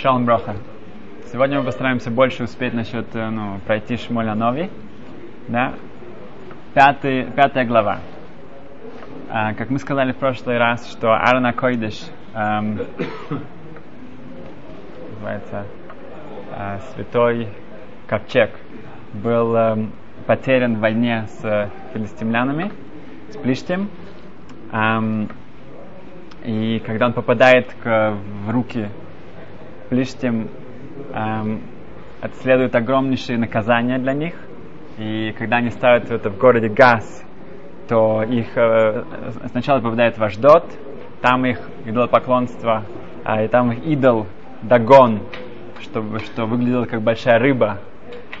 Шалом Броха. Сегодня мы постараемся больше успеть насчет, э, ну, пройти Шмоля Нови. Да? Пятый, пятая глава. А, как мы сказали в прошлый раз, что Арна Койдыш эм, называется э, Святой Ковчег был эм, потерян в войне с филистимлянами, с Плиштем. Эм, и когда он попадает к, в руки Плиштим, эм, это огромнейшие наказания для них. И когда они ставят это в городе Газ, то их э, сначала попадает в Аждот, там их идолопоклонство, а, и там их идол Дагон, что, что выглядело как большая рыба,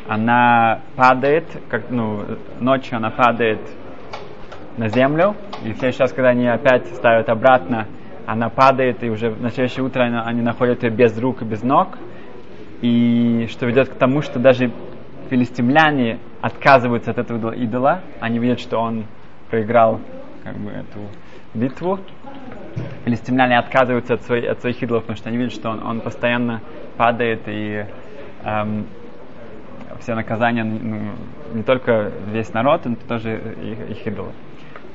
она падает, как, ну, ночью она падает на землю, и в следующий раз, когда они опять ставят обратно, она падает, и уже на следующее утро они, они находят ее без рук и без ног, и что ведет к тому, что даже филистимляне отказываются от этого идола, они видят, что он проиграл как бы, эту битву. Филистимляне отказываются от, своих, от своих идолов, потому что они видят, что он, он постоянно падает, и эм, все наказания, ну, не только весь народ, но тоже их, их идолы.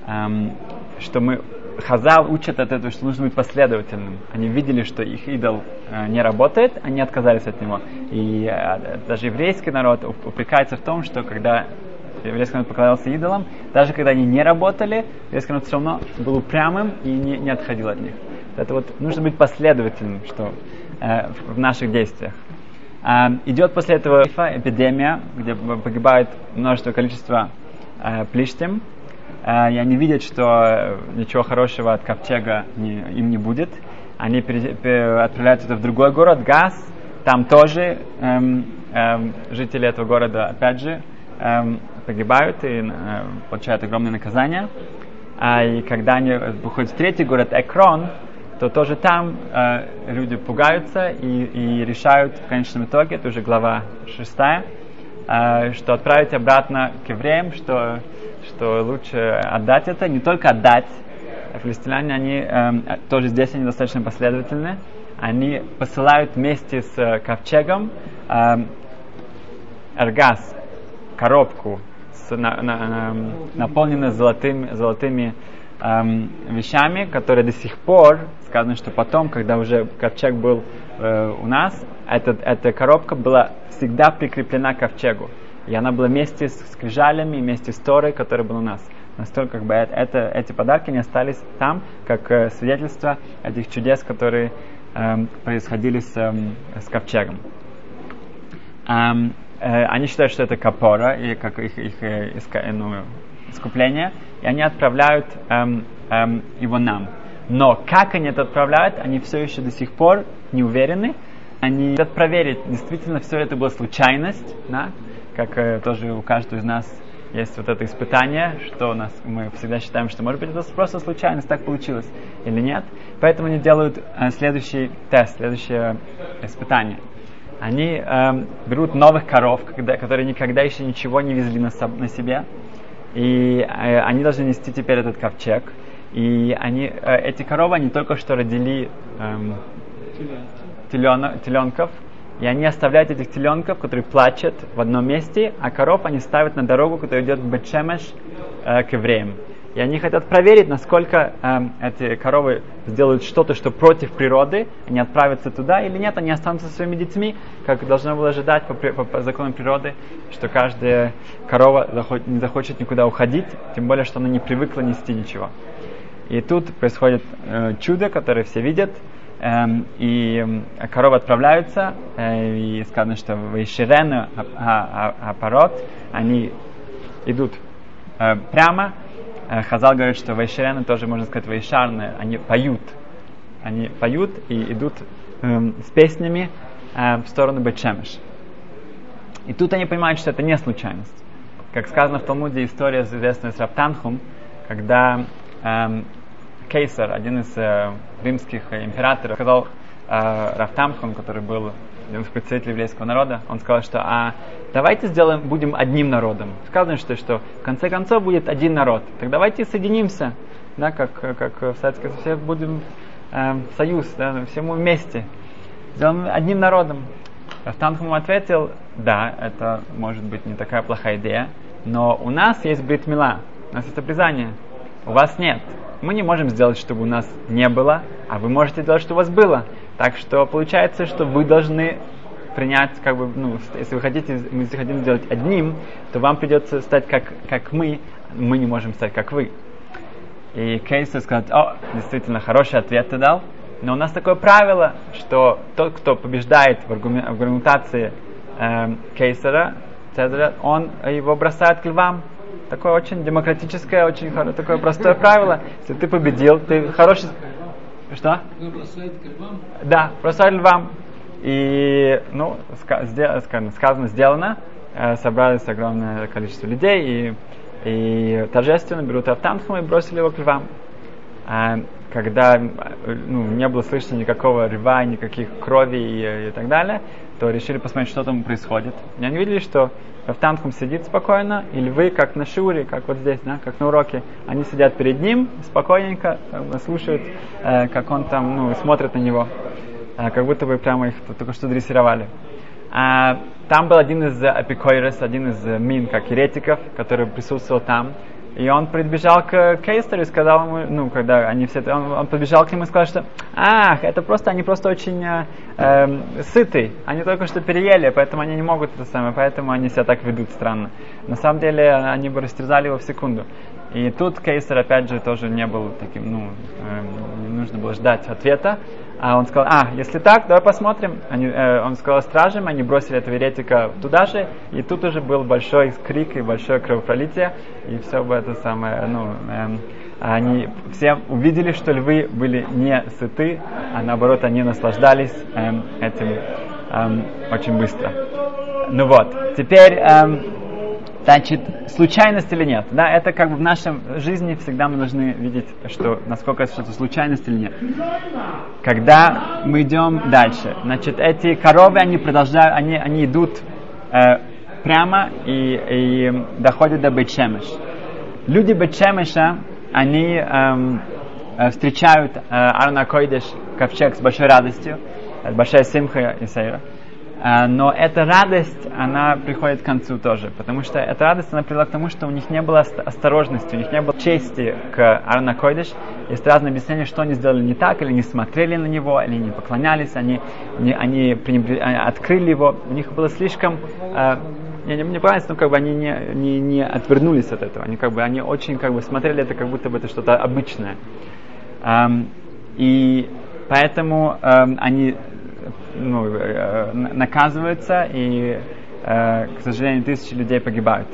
Эм, что мы Хазал учат от этого, что нужно быть последовательным. Они видели, что их идол э, не работает, они отказались от него. И э, даже еврейский народ упрекается в том, что когда еврейский народ поклонялся идолам, даже когда они не работали, еврейский народ все равно был упрямым и не, не отходил от них. Это вот нужно быть последовательным что, э, в, наших действиях. Э, идет после этого эпидемия, где погибает множество количества э, плештем, и они видят, что ничего хорошего от ковчега не, им не будет. Они отправляются в другой город, Газ. Там тоже эм, эм, жители этого города, опять же, эм, погибают и э, получают огромное наказание. А, и когда они выходят в третий город, Экрон, то тоже там э, люди пугаются и, и решают в конечном итоге, это уже глава шестая, э, что отправить обратно к евреям, что что лучше отдать это, не только отдать. Филистимляне, они э, тоже здесь они достаточно последовательны. Они посылают вместе с э, ковчегом э, эргаз, коробку, с, на, на, на, наполненную золотыми, золотыми эм, вещами, которые до сих пор, сказано, что потом, когда уже ковчег был э, у нас, эта, эта коробка была всегда прикреплена к ковчегу. И она была вместе с скрижалями, вместе с Торой, которая была у нас. Настолько как бы это, эти подарки не остались там, как э, свидетельство этих чудес, которые э, происходили с, э, с ковчегом. Эм, э, они считают, что это капора, и как их, их э, иска, э, ну, искупление, и они отправляют эм, эм, его нам. Но как они это отправляют, они все еще до сих пор не уверены. Они хотят проверить, действительно все это была случайность, да? Как э, тоже у каждого из нас есть вот это испытание, что у нас мы всегда считаем, что может быть это просто случайность, так получилось или нет. Поэтому они делают э, следующий тест, следующее испытание. Они э, берут новых коров, когда, которые никогда еще ничего не везли на, на себе, и э, они должны нести теперь этот ковчег. И они, э, эти коровы, они только что родили эм, телена, теленков, и они оставляют этих теленков, которые плачут в одном месте, а коров они ставят на дорогу, которая идет в Бетшемеш э, к евреям. И они хотят проверить, насколько э, эти коровы сделают что-то, что против природы, они отправятся туда или нет, они останутся со своими детьми, как должно было ожидать по, по, по законам природы, что каждая корова захочет, не захочет никуда уходить, тем более, что она не привыкла нести ничего. И тут происходит э, чудо, которое все видят, и коровы отправляются, э, и сказано, что в Иширену аппарат, они идут э, прямо. Э, Хазал говорит, что в Иширену тоже можно сказать Вайшарны, они поют. Они поют и идут э, с песнями в сторону Бетшемеш. И тут они понимают, что это не случайность. Как сказано в Талмуде, история известная с Раптанхум, когда эм, Кейсар, один из э, римских императоров, сказал э, Рафтамхун, который был один из представителей еврейского народа, он сказал, что а давайте сделаем, будем одним народом. Сказано, что, что в конце концов будет один народ. Так давайте соединимся, да, как, как в Советском Союзе будем э, союз, да, всему вместе. сделаем одним народом. Рафтанхам ответил, да, это может быть не такая плохая идея, но у нас есть бритмила, у нас есть обрезание, у вас нет. Мы не можем сделать, чтобы у нас не было, а вы можете сделать, чтобы у вас было. Так что получается, что вы должны принять, как бы, ну, если вы хотите, если хотим сделать одним, то вам придется стать как, как мы, мы не можем стать как вы. И Кейсер сказал, о, действительно, хороший ответ ты дал, но у нас такое правило, что тот, кто побеждает в, аргументации э, Кейсера, Цезаря, он его бросает к львам. Такое очень демократическое, очень такое простое правило. Если ты победил, ты хороший... Что? Да, бросает львам. И, ну, сказано, сделано. Э, собралось огромное количество людей, и, и торжественно берут Автанхама и бросили его к львам. А когда ну, не было слышно никакого рва, никаких крови и, и так далее, то решили посмотреть, что там происходит. И они видели, что Рафтанхам сидит спокойно, и львы, как на шуре, как вот здесь, да, как на уроке, они сидят перед ним, спокойненько слушают, э, как он там, ну, смотрит на него, э, как будто бы прямо их только что дрессировали. А, там был один из апикойрес, один из мин, как еретиков, который присутствовал там, и он прибежал к Кейстеру и сказал ему, ну, когда они все, он, он подбежал к нему и сказал, что, ах, это просто, они просто очень э, э, сыты, они только что переели, поэтому они не могут это самое, поэтому они себя так ведут странно. На самом деле, они бы растерзали его в секунду. И тут Кейсер, опять же, тоже не был таким, ну, э, не нужно было ждать ответа, а он сказал, а, если так, давай посмотрим. Они, э, он сказал стражам, они бросили этого еретика туда же, и тут уже был большой крик и большое кровопролитие, и все бы это самое, ну, э, они все увидели, что львы были не сыты, а наоборот они наслаждались э, этим э, очень быстро. Ну вот, теперь э, Значит, случайность или нет? Да, это как бы в нашей жизни всегда мы должны видеть, что насколько это что-то случайность или нет. Когда мы идем дальше, значит, эти коровы, они продолжают, они, они идут э, прямо и, и доходят до Бетшемеш. Люди Бетшемеша, они эм, э, встречают э, Арна Койдеш, ковчег с большой радостью, большая симха и сейра. А, но эта радость, она приходит к концу тоже, потому что эта радость, она привела к тому, что у них не было осторожности, у них не было чести к Арна Койдыш. Есть разные объяснения, что они сделали не так, или не смотрели на него, или не поклонялись, они, не, они, пренебр... они открыли его. У них было слишком э, не, не, правильно, но как бы они не, не, не отвернулись от этого. Они как бы они очень как бы смотрели это, как будто бы это что-то обычное. Эм, и поэтому эм, они ну, э, наказываются, и, э, к сожалению, тысячи людей погибают.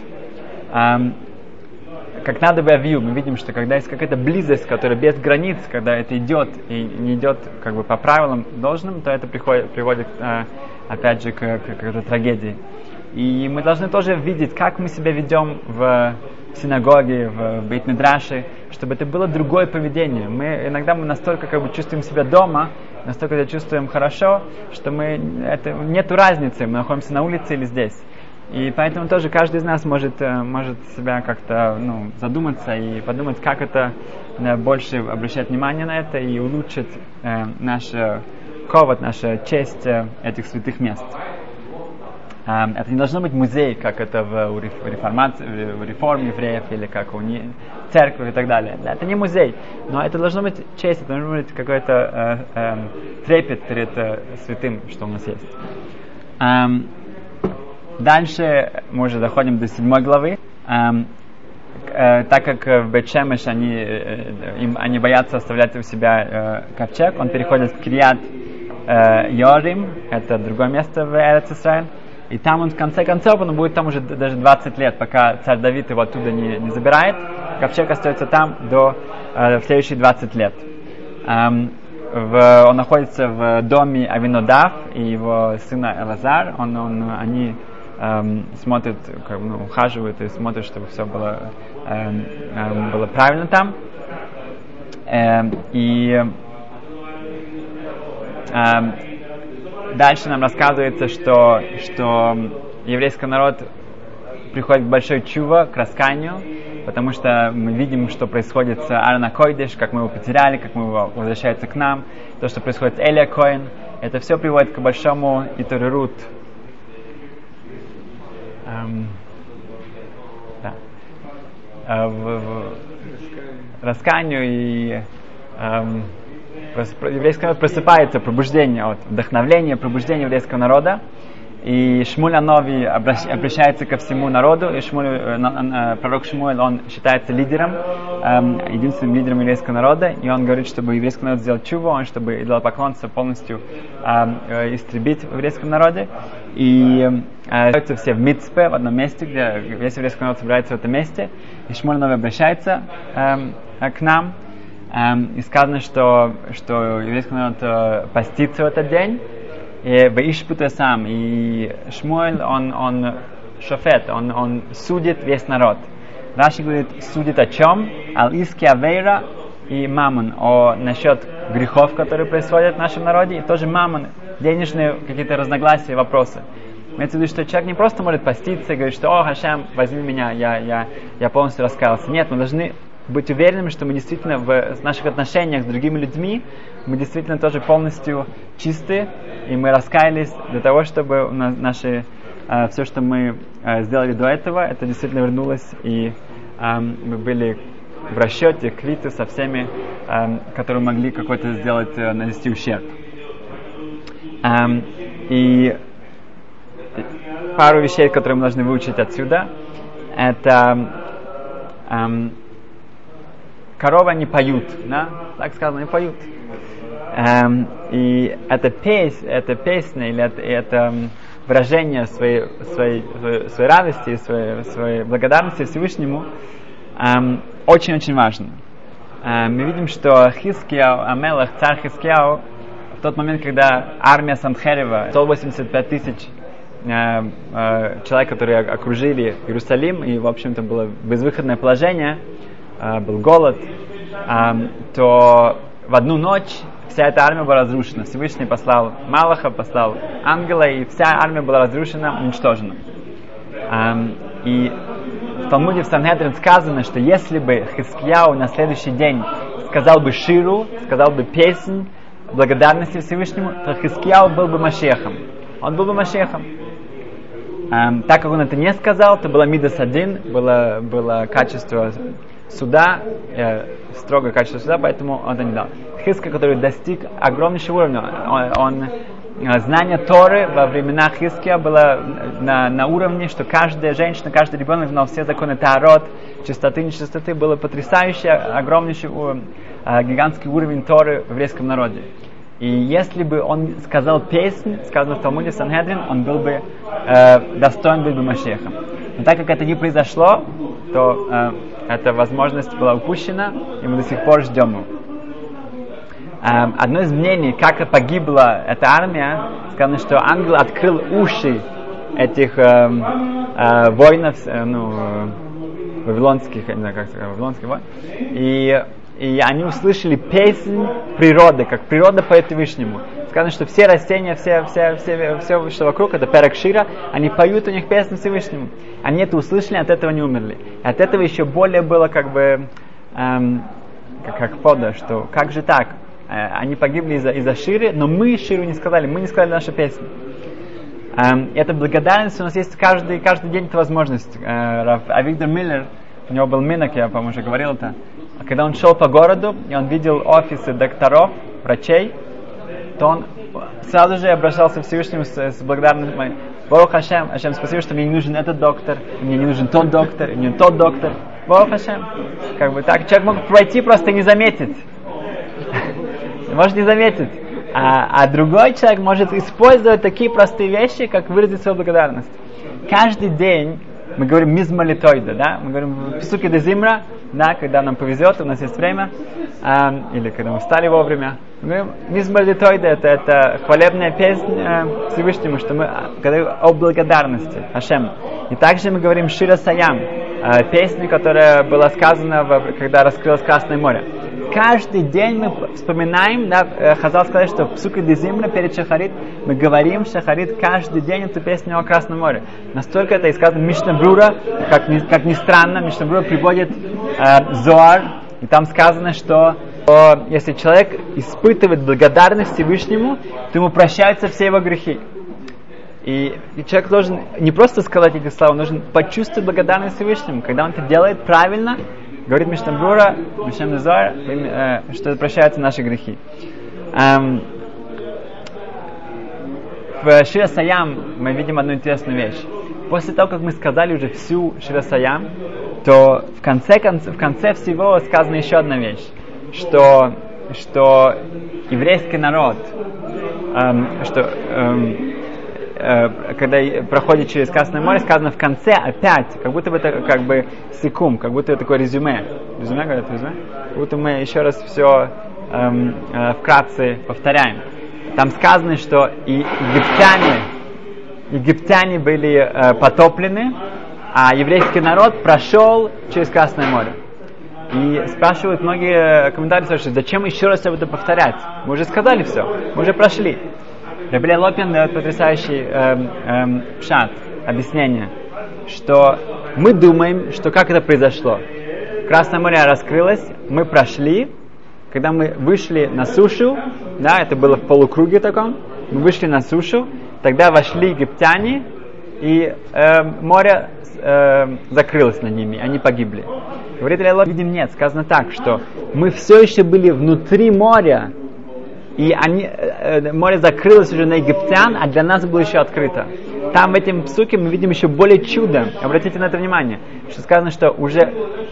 Как надо бы авию, мы видим, что когда есть какая-то близость, которая без границ, когда это идет и не идет как бы по правилам должным, то это приходит, приводит э, опять же к, к какой-то трагедии. И мы должны тоже видеть, как мы себя ведем в синагоге, в бейт-медраше, чтобы это было другое поведение. Мы иногда мы настолько как бы чувствуем себя дома, настолько себя чувствуем хорошо, что мы это нету разницы, мы находимся на улице или здесь. И поэтому тоже каждый из нас может, э, может себя как-то ну, задуматься и подумать, как это да, больше обращать внимание на это и улучшить э, наш ковод, нашу честь э, этих святых мест. Это не должно быть музей, как это в, реформации, в реформе евреев или как у церкви и так далее. Это не музей, но это должно быть честь, это должно быть какой-то э, э, трепет перед э, святым, что у нас есть. Эм, дальше мы уже доходим до седьмой главы. Эм, э, так как в Бетшемеш они, э, им, они боятся оставлять у себя э, ковчег, он переходит в Крият э, Йорим, это другое место в Эрец Исраиль, и там он в конце концов, он будет там уже даже 20 лет, пока царь Давид его оттуда не, не забирает. Ковчег остается там до э, в следующие 20 лет. Эм, в, он находится в доме Авинодав и его сына Элазар. Он, он, они эм, смотрят, как, ну, ухаживают и смотрят, чтобы все было, эм, эм, было правильно там. Эм, и эм, Дальше нам рассказывается, что, что еврейский народ приходит к большой чува, к расканию, потому что мы видим, что происходит с Арна Койдеш, как мы его потеряли, как мы его возвращается к нам, то, что происходит с Элия Коин, Это все приводит к большому Итарерут. Эм, да. Э, в, в, расканию и эм, еврейский народ просыпается, пробуждение, от вдохновления, пробуждения еврейского народа. И Шмуль Анови обращается ко всему народу, и Шмуль, э, э, пророк Шмуль, он считается лидером, эм, единственным лидером еврейского народа, и он говорит, чтобы еврейский народ сделал чуву, он чтобы идолопоклонство полностью эм, э, истребить в еврейском народе. И собираются все в Мицпе, в одном месте, где весь еврейский народ собирается в этом месте, и Шмуль Анови обращается эм, к нам, и сказано, что, что еврейский народ постится в этот день, и Ваишпута сам, и Шмуэль, он, он шофет, он, он судит весь народ. Раши говорит, судит о чем? Ал-Иски Авейра и Мамон, о насчет грехов, которые происходят в нашем народе, и тоже Мамон, денежные какие-то разногласия, вопросы. Имеется в виду, что человек не просто может поститься и говорить, что «О, Хашем, возьми меня, я, я, я полностью раскаялся». Нет, мы должны быть уверенными, что мы действительно в наших отношениях с другими людьми, мы действительно тоже полностью чисты, и мы раскаялись для того, чтобы у нас, наши, э, все, что мы э, сделали до этого, это действительно вернулось, и э, мы были в расчете, квиты со всеми, э, которые могли какой-то сделать, э, нанести ущерб. Эм, и пару вещей, которые мы должны выучить отсюда, это эм, коровы не поют, да? так сказано, не поют. Эм, и это песня, это песня или это, это выражение своей, своей, своей, радости, своей, своей благодарности Всевышнему эм, очень-очень важно. Эм, мы видим, что Хискияу, Амелах, царь Хискияу, в тот момент, когда армия Санхерева, 185 тысяч э, э, человек, которые окружили Иерусалим, и, в общем-то, было безвыходное положение, был голод, э, то в одну ночь вся эта армия была разрушена. Всевышний послал Малаха, послал ангела, и вся армия была разрушена, уничтожена. Э, и в Талмуде в Санхедрин сказано, что если бы Хискияу на следующий день сказал бы Ширу, сказал бы песнь благодарности Всевышнему, то Хискияу был бы Машехом. Он был бы Машехом. Так как он это не сказал, то было Мидас один, было, было качество суда, э, строгое качество суда, поэтому он это не дал. Хиска, который достиг огромнейшего уровня, он, он э, знание Торы во времена Хиския было на, на уровне, что каждая женщина, каждый ребенок знал все законы Таарот, чистоты, нечистоты, было потрясающий, огромнейший, э, гигантский уровень Торы в еврейском народе. И если бы он сказал песнь, сказано в Талмуде Санхедрин, он был бы э, достоин был бы Машехом. Но так как это не произошло, то э, эта возможность была упущена, и мы до сих пор ждем его. Э, одно из мнений, как погибла эта армия, сказано, что ангел открыл уши этих э, э, воинов, э, ну, э, вавилонских, не знаю, как сказать, вавилонских воинов, и и они услышали песнь природы, как природа поет Вышнему. Сказано, что все растения, все, все, все, все, что вокруг, это перекшира, они поют у них песню Всевышнему. Они это услышали, от этого не умерли. И от этого еще более было как бы, эм, как, как пода, что как же так? Э, они погибли из-за, из-за Ширы, но мы Ширу не сказали, мы не сказали нашу песню. Эм, это благодарность, у нас есть каждый, каждый день эта возможность. Э, а Виктор Миллер, у него был минок, я, по-моему, уже говорил это, когда он шел по городу, и он видел офисы докторов, врачей, то он сразу же обращался к Всевышнему с, с благодарностью. Бог Хашем, Хашем, спасибо, что мне не нужен этот доктор, мне не нужен тот доктор, мне не тот доктор. Бог Хашем. Как бы так, человек мог пройти просто не заметить. Может не заметить. А, а другой человек может использовать такие простые вещи, как выразить свою благодарность. Каждый день мы говорим мизмалитоида, да, мы говорим псуки де зимра, да, когда нам повезет, у нас есть время, э, или когда мы встали вовремя. Мы говорим мизмалитоида, это, это хвалебная песня э, Всевышнему, что мы говорим о благодарности Ашем. И также мы говорим Шира Саям, э, песню, которая была сказана, когда раскрылось Красное море каждый день мы вспоминаем, да, э, Хазал сказал, что в Псуке Дезимра перед Шахарит мы говорим Шахарит каждый день эту песню о Красном море. Настолько это и сказано Мишна Брура, как ни, как ни странно, Мишна Брура приводит э, Зоар, и там сказано, что то если человек испытывает благодарность Всевышнему, то ему прощаются все его грехи. И, человек должен не просто сказать эти слова, он должен почувствовать благодарность Всевышнему. Когда он это делает правильно, говорит Миштамбура, Мишем Назар, э, что прощаются наши грехи. Эм, в Шира Саям мы видим одну интересную вещь. После того, как мы сказали уже всю Шира Саям, то в конце, в конце всего сказана еще одна вещь, что, что еврейский народ, эм, что эм, когда проходит через Красное море, сказано в конце опять, как будто бы это как бы секум, как будто это такое резюме. Резюме говорят, резюме? Как будто мы еще раз все эм, э, вкратце повторяем. Там сказано, что и египтяне, египтяне были э, потоплены, а еврейский народ прошел через Красное море. И спрашивают многие комментарии, спрашивают, зачем еще раз это повторять? Мы уже сказали все, мы уже прошли. Рабеле Лопин дает потрясающий эм, эм, шат, объяснение, что мы думаем, что как это произошло. Красное море раскрылось, мы прошли, когда мы вышли на сушу, да, это было в полукруге таком, мы вышли на сушу, тогда вошли египтяне, и э, море э, закрылось над ними, они погибли. Говорит Аллах, видим, нет, сказано так, что мы все еще были внутри моря, и они, э, э, море закрылось уже на египтян, а для нас было еще открыто. Там в этом псуке мы видим еще более чудо. Обратите на это внимание, что сказано, что уже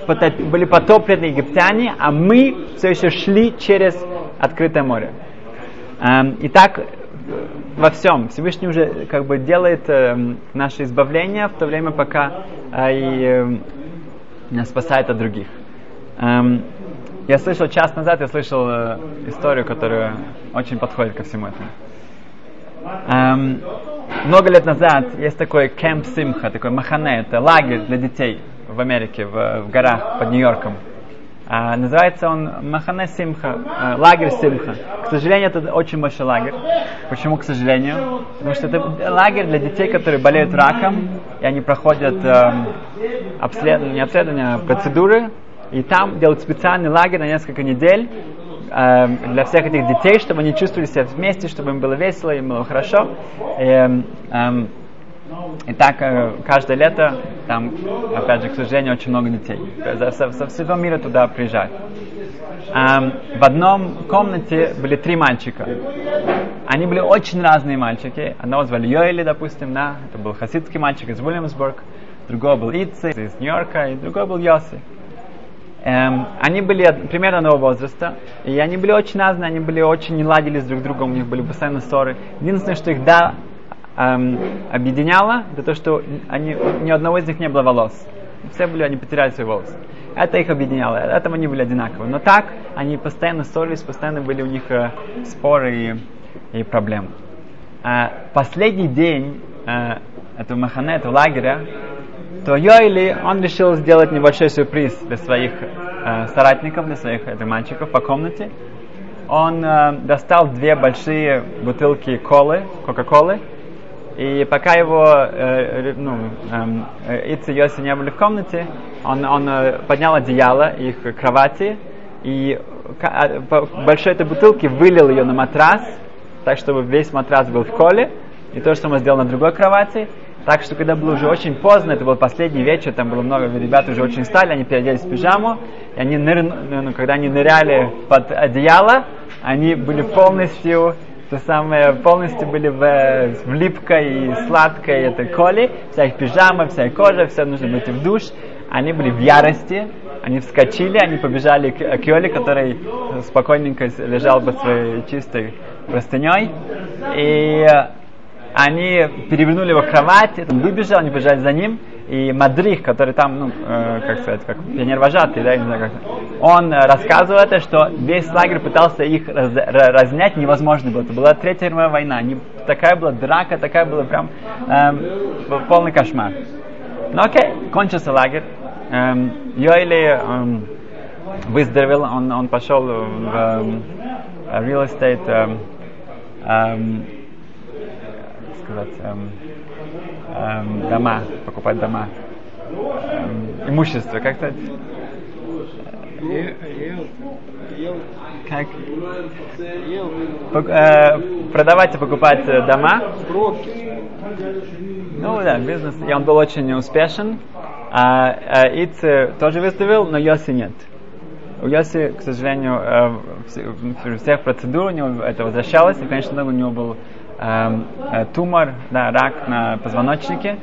потоп, были потоплены египтяне, а мы все еще шли через открытое море. Эм, и так во всем. Всевышний уже как бы делает э, наше избавление в то время, пока э, и э, спасает от других. Эм, я слышал час назад, я слышал э, историю, которая очень подходит ко всему этому. Эм, много лет назад есть такой кемп Симха, такой махане, это лагерь для детей в Америке, в, в горах под Нью-Йорком. А, называется он Махане Симха, а, лагерь Симха. К сожалению, это очень большой лагерь. Почему, к сожалению? Потому что это лагерь для детей, которые болеют раком, и они проходят э, обследование, обследование, а процедуры, и там делают специальный лагерь на несколько недель э, для всех этих детей, чтобы они чувствовали себя вместе, чтобы им было весело, им было хорошо. И, э, э, и так э, каждое лето там, опять же, к сожалению, очень много детей. Со, со всего мира туда приезжают. В одном комнате были три мальчика. Они были очень разные мальчики. Одного звали Йоэли, допустим, да, это был хасидский мальчик из Уильямсбург. Другой был Итси из Нью-Йорка, и другой был Йоси. Эм, они были примерно одного возраста, и они были очень разные, они были очень не ладили с друг другом, у них были постоянно ссоры. Единственное, что их да, эм, объединяло, это то, что они, ни одного из них не было волос. Все были, они потеряли свои волосы. Это их объединяло, этом они были одинаковы. Но так они постоянно ссорились, постоянно были у них э, споры и, и проблемы. Э, последний день э, этого махане, этого лагеря, то Йойли, он решил сделать небольшой сюрприз для своих э, соратников, для своих э, мальчиков по комнате. Он э, достал две большие бутылки колы, кока-колы, и пока его, э, ну, эм, э, и Йоси не были в комнате, он, он э, поднял одеяло их кровати, и э, по большой этой бутылке вылил ее на матрас, так чтобы весь матрас был в коле, и то, что он сделал на другой кровати, так что, когда было уже очень поздно, это был последний вечер, там было много ребят уже очень стали, они переоделись в пижаму, и они ныр... ну, когда они ныряли под одеяло, они были полностью то самое, полностью были в, в липкой и сладкой этой коли, вся их пижама, вся их кожа, все нужно быть в душ. Они были в ярости, они вскочили, они побежали к, к Йоле, который спокойненько лежал под своей чистой простыней. И они перевернули его кровать, он выбежал, они бежали за ним, и Мадрих, который там, ну, э, как сказать, как пионер-вожатый, да, не знаю как, он э, рассказывал это, что весь лагерь пытался их раз, разнять, невозможно было. Это была Третья мировая война, не, такая была драка, такая была прям э, полный кошмар. Ну окей, кончился лагерь. Эм, Йойли эм, выздоровел, он, он пошел в эм, real estate, эм, эм, сказать, эм, эм, дома, покупать дома, эм, имущество, как-то Как? Пок- э, продавать и покупать э, дома. Ну да, бизнес. И он был очень успешен. А, а Иц э, тоже выздоровел, но Йоси нет. У Йоси, к сожалению, э, всех процедур у него это возвращалось, и, конечно, у него был э, тумор, да, рак на позвоночнике,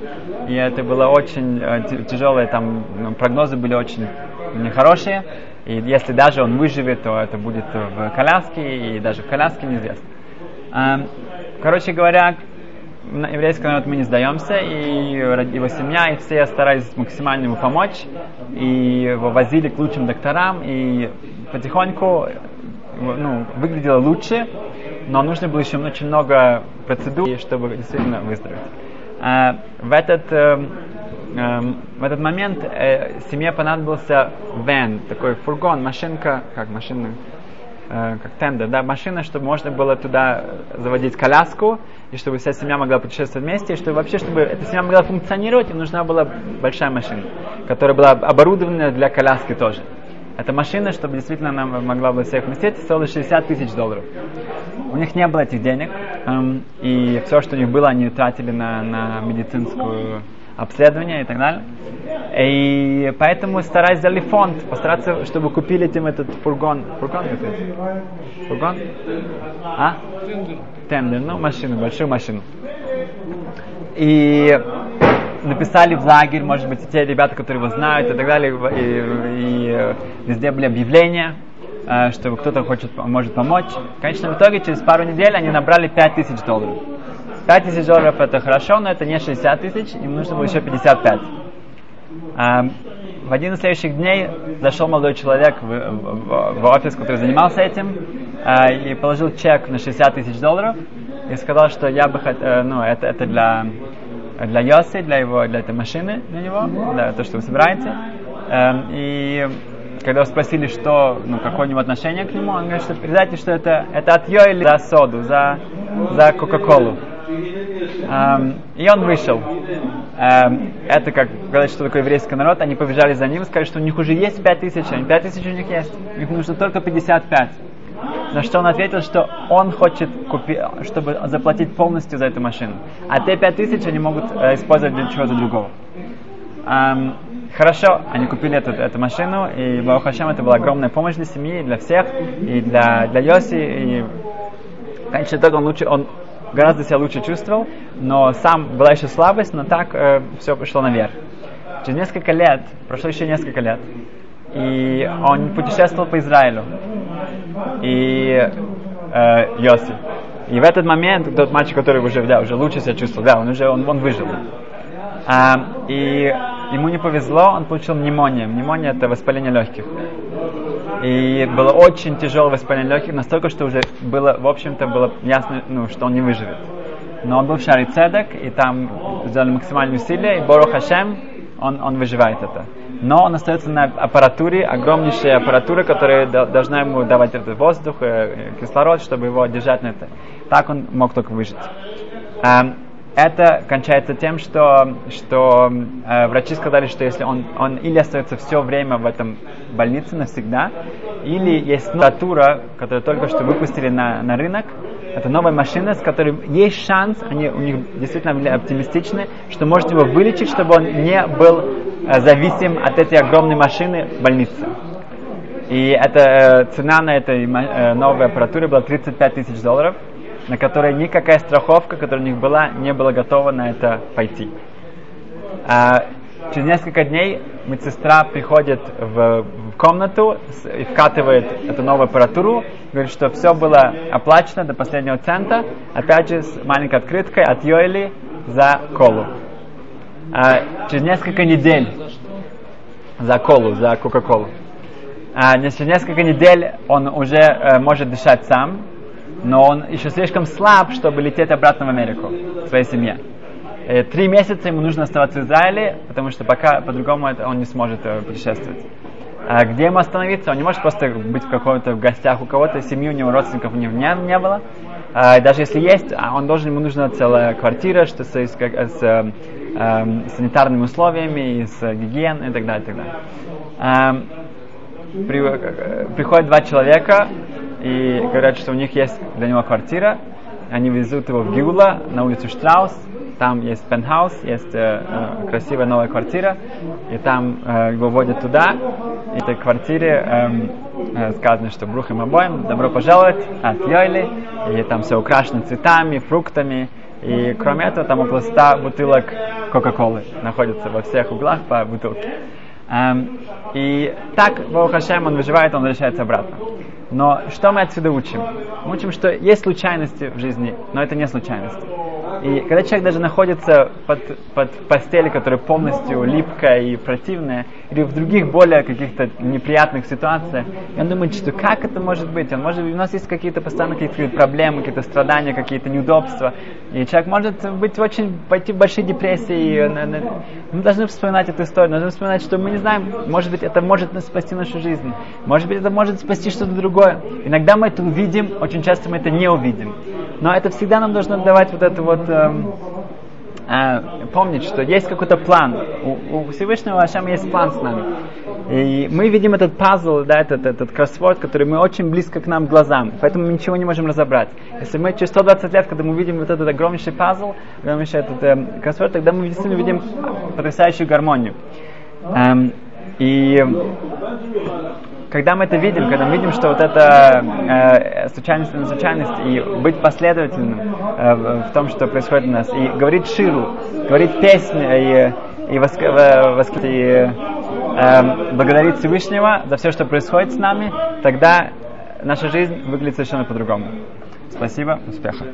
и это было очень э, тяжелое, там ну, прогнозы были очень нехорошие, и если даже он выживет, то это будет в коляске, и даже в коляске неизвестно. Эм, короче говоря, еврейский народ мы не сдаемся, и его семья, и все старались максимально ему помочь, и его возили к лучшим докторам, и потихоньку ну, выглядело лучше, но нужно было еще очень много процедур, чтобы действительно выздороветь. А, в этот э, э, в этот момент э, семье понадобился вен, такой фургон, машинка, как машина, э, как тендер, да, машина, чтобы можно было туда заводить коляску, и чтобы вся семья могла путешествовать вместе, и чтобы вообще, чтобы эта семья могла функционировать, им нужна была большая машина, которая была оборудована для коляски тоже. Эта машина, чтобы действительно она могла бы всех вместить, стоила 60 тысяч долларов. У них не было этих денег, эм, и все, что у них было, они тратили на, на медицинскую обследование и так далее. И поэтому старались сделали фонд, постараться, чтобы купили им этот фургон. Фургон какой? Фургон? А? Тендер, ну машину, большую машину. И написали в лагерь, может быть, те ребята, которые его знают и так далее, и, и, везде были объявления, что кто-то хочет, может помочь. В конечном итоге, через пару недель они набрали 5000 долларов. 5 тысяч долларов это хорошо, но это не 60 тысяч, им нужно было еще 55. А, в один из следующих дней зашел молодой человек в, в, в офис, который занимался этим, а, и положил чек на 60 тысяч долларов и сказал, что я бы хотел, ну, это, это для, для Йоси, для его, для этой машины, для него, для то, что вы собираете. А, и когда спросили, что, ну, какое у него отношение к нему, он говорит, что передайте, что это, это от Йоэли за соду, за, за Кока-Колу. Um, и он вышел. Um, это как говорят, что такое еврейский народ. Они побежали за ним и сказали, что у них уже есть 5 тысяч, а 5 тысяч у них есть. У них нужно только 55. На что он ответил, что он хочет купить, чтобы заплатить полностью за эту машину. А те 5 тысяч они могут э, использовать для чего-то другого. Um, хорошо, они купили эту, эту машину, и Баухашем это была огромная помощь для семьи, для всех, и для, для Йоси, и конечно, так он лучше, он гораздо себя лучше чувствовал, но сам была еще слабость, но так э, все пошло наверх. Через несколько лет, прошло еще несколько лет, и он путешествовал по Израилю. И э, Йоси. И в этот момент тот мальчик, который уже, да, уже лучше себя чувствовал, да, он уже он, он выжил. А, и ему не повезло, он получил пневмонию. Пневмония это воспаление легких. И было очень тяжелое воспаление легких, настолько, что уже было, в общем-то, было ясно, ну, что он не выживет. Но он был в Шаре Цедек, и там сделали максимальные усилия, и Бору Хашем, он, он выживает это. Но он остается на аппаратуре, огромнейшая аппаратура, которая должна ему давать этот воздух, э, кислород, чтобы его держать на это. Так он мог только выжить. Это кончается тем, что, что э, врачи сказали, что если он, он или остается все время в этом больнице навсегда, или есть аппаратура, которую только что выпустили на, на рынок, это новая машина, с которой есть шанс, они у них действительно были оптимистичны, что может его вылечить, чтобы он не был э, зависим от этой огромной машины больницы. И это, э, цена на этой э, новой аппаратуре была 35 тысяч долларов на которой никакая страховка, которая у них была, не была готова на это пойти. А, через несколько дней медсестра приходит в, в комнату и вкатывает эту новую аппаратуру, говорит, что все было оплачено до последнего цента, опять же с маленькой открыткой от Йоэли за колу. А, через несколько недель за колу, за Кока-Колу. А, через несколько недель он уже э, может дышать сам, но он еще слишком слаб, чтобы лететь обратно в Америку, к своей семье. Э, три месяца ему нужно оставаться в Израиле, потому что пока по-другому он не сможет э, путешествовать. А где ему остановиться? Он не может просто быть в каком-то в гостях у кого-то, семьи у него, родственников у него не, не было. А, даже если есть, а он должен, ему нужна целая квартира, что с, с, с э, э, санитарными условиями, и с гигиеной и так далее. И так далее. Э, при, э, приходят два человека и говорят, что у них есть для него квартира. Они везут его в Гиула на улицу Штраус. Там есть пентхаус, есть э, э, красивая новая квартира. И там э, его водят туда. И в этой квартире эм, э, сказано, что брухим обоим, добро пожаловать от Йойли. И там все украшено цветами, фруктами. И кроме этого, там около 100 бутылок Кока-Колы находятся во всех углах по бутылке. Эм, и так, Баухашем, он выживает, он возвращается обратно. Но что мы отсюда учим? Мы учим, что есть случайности в жизни, но это не случайности. И когда человек даже находится под, под постелью, которая полностью липкая и противная, или в других более каких-то неприятных ситуациях, и он думает, что как это может быть? Он может, у нас есть какие-то постоянно какие-то проблемы, какие-то страдания, какие-то неудобства. И человек может быть очень, пойти в большие депрессии. Мы должны вспоминать эту историю, должны вспоминать, что мы не знаем, может быть, это может спасти нашу жизнь. Может быть, это может спасти что-то другое. Иногда мы это увидим, очень часто мы это не увидим. Но это всегда нам должно давать вот это вот эм, э, помнить, что есть какой-то план. У, у Всевышнего Ашема есть план с нами. И мы видим этот пазл, да, этот, этот кроссворд, который мы очень близко к нам глазам, поэтому мы ничего не можем разобрать. Если мы через 120 лет, когда мы видим вот этот огромнейший пазл, огромнейший этот э, кроссворд, тогда мы действительно видим потрясающую гармонию. Эм, и когда мы это видим, когда мы видим, что вот это э, случайность на случайность, и быть последовательным э, в том, что происходит у нас, и говорить ширу, говорить песни, и, и, воск, воск, и э, благодарить Всевышнего за все, что происходит с нами, тогда наша жизнь выглядит совершенно по-другому. Спасибо, успеха.